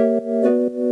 Música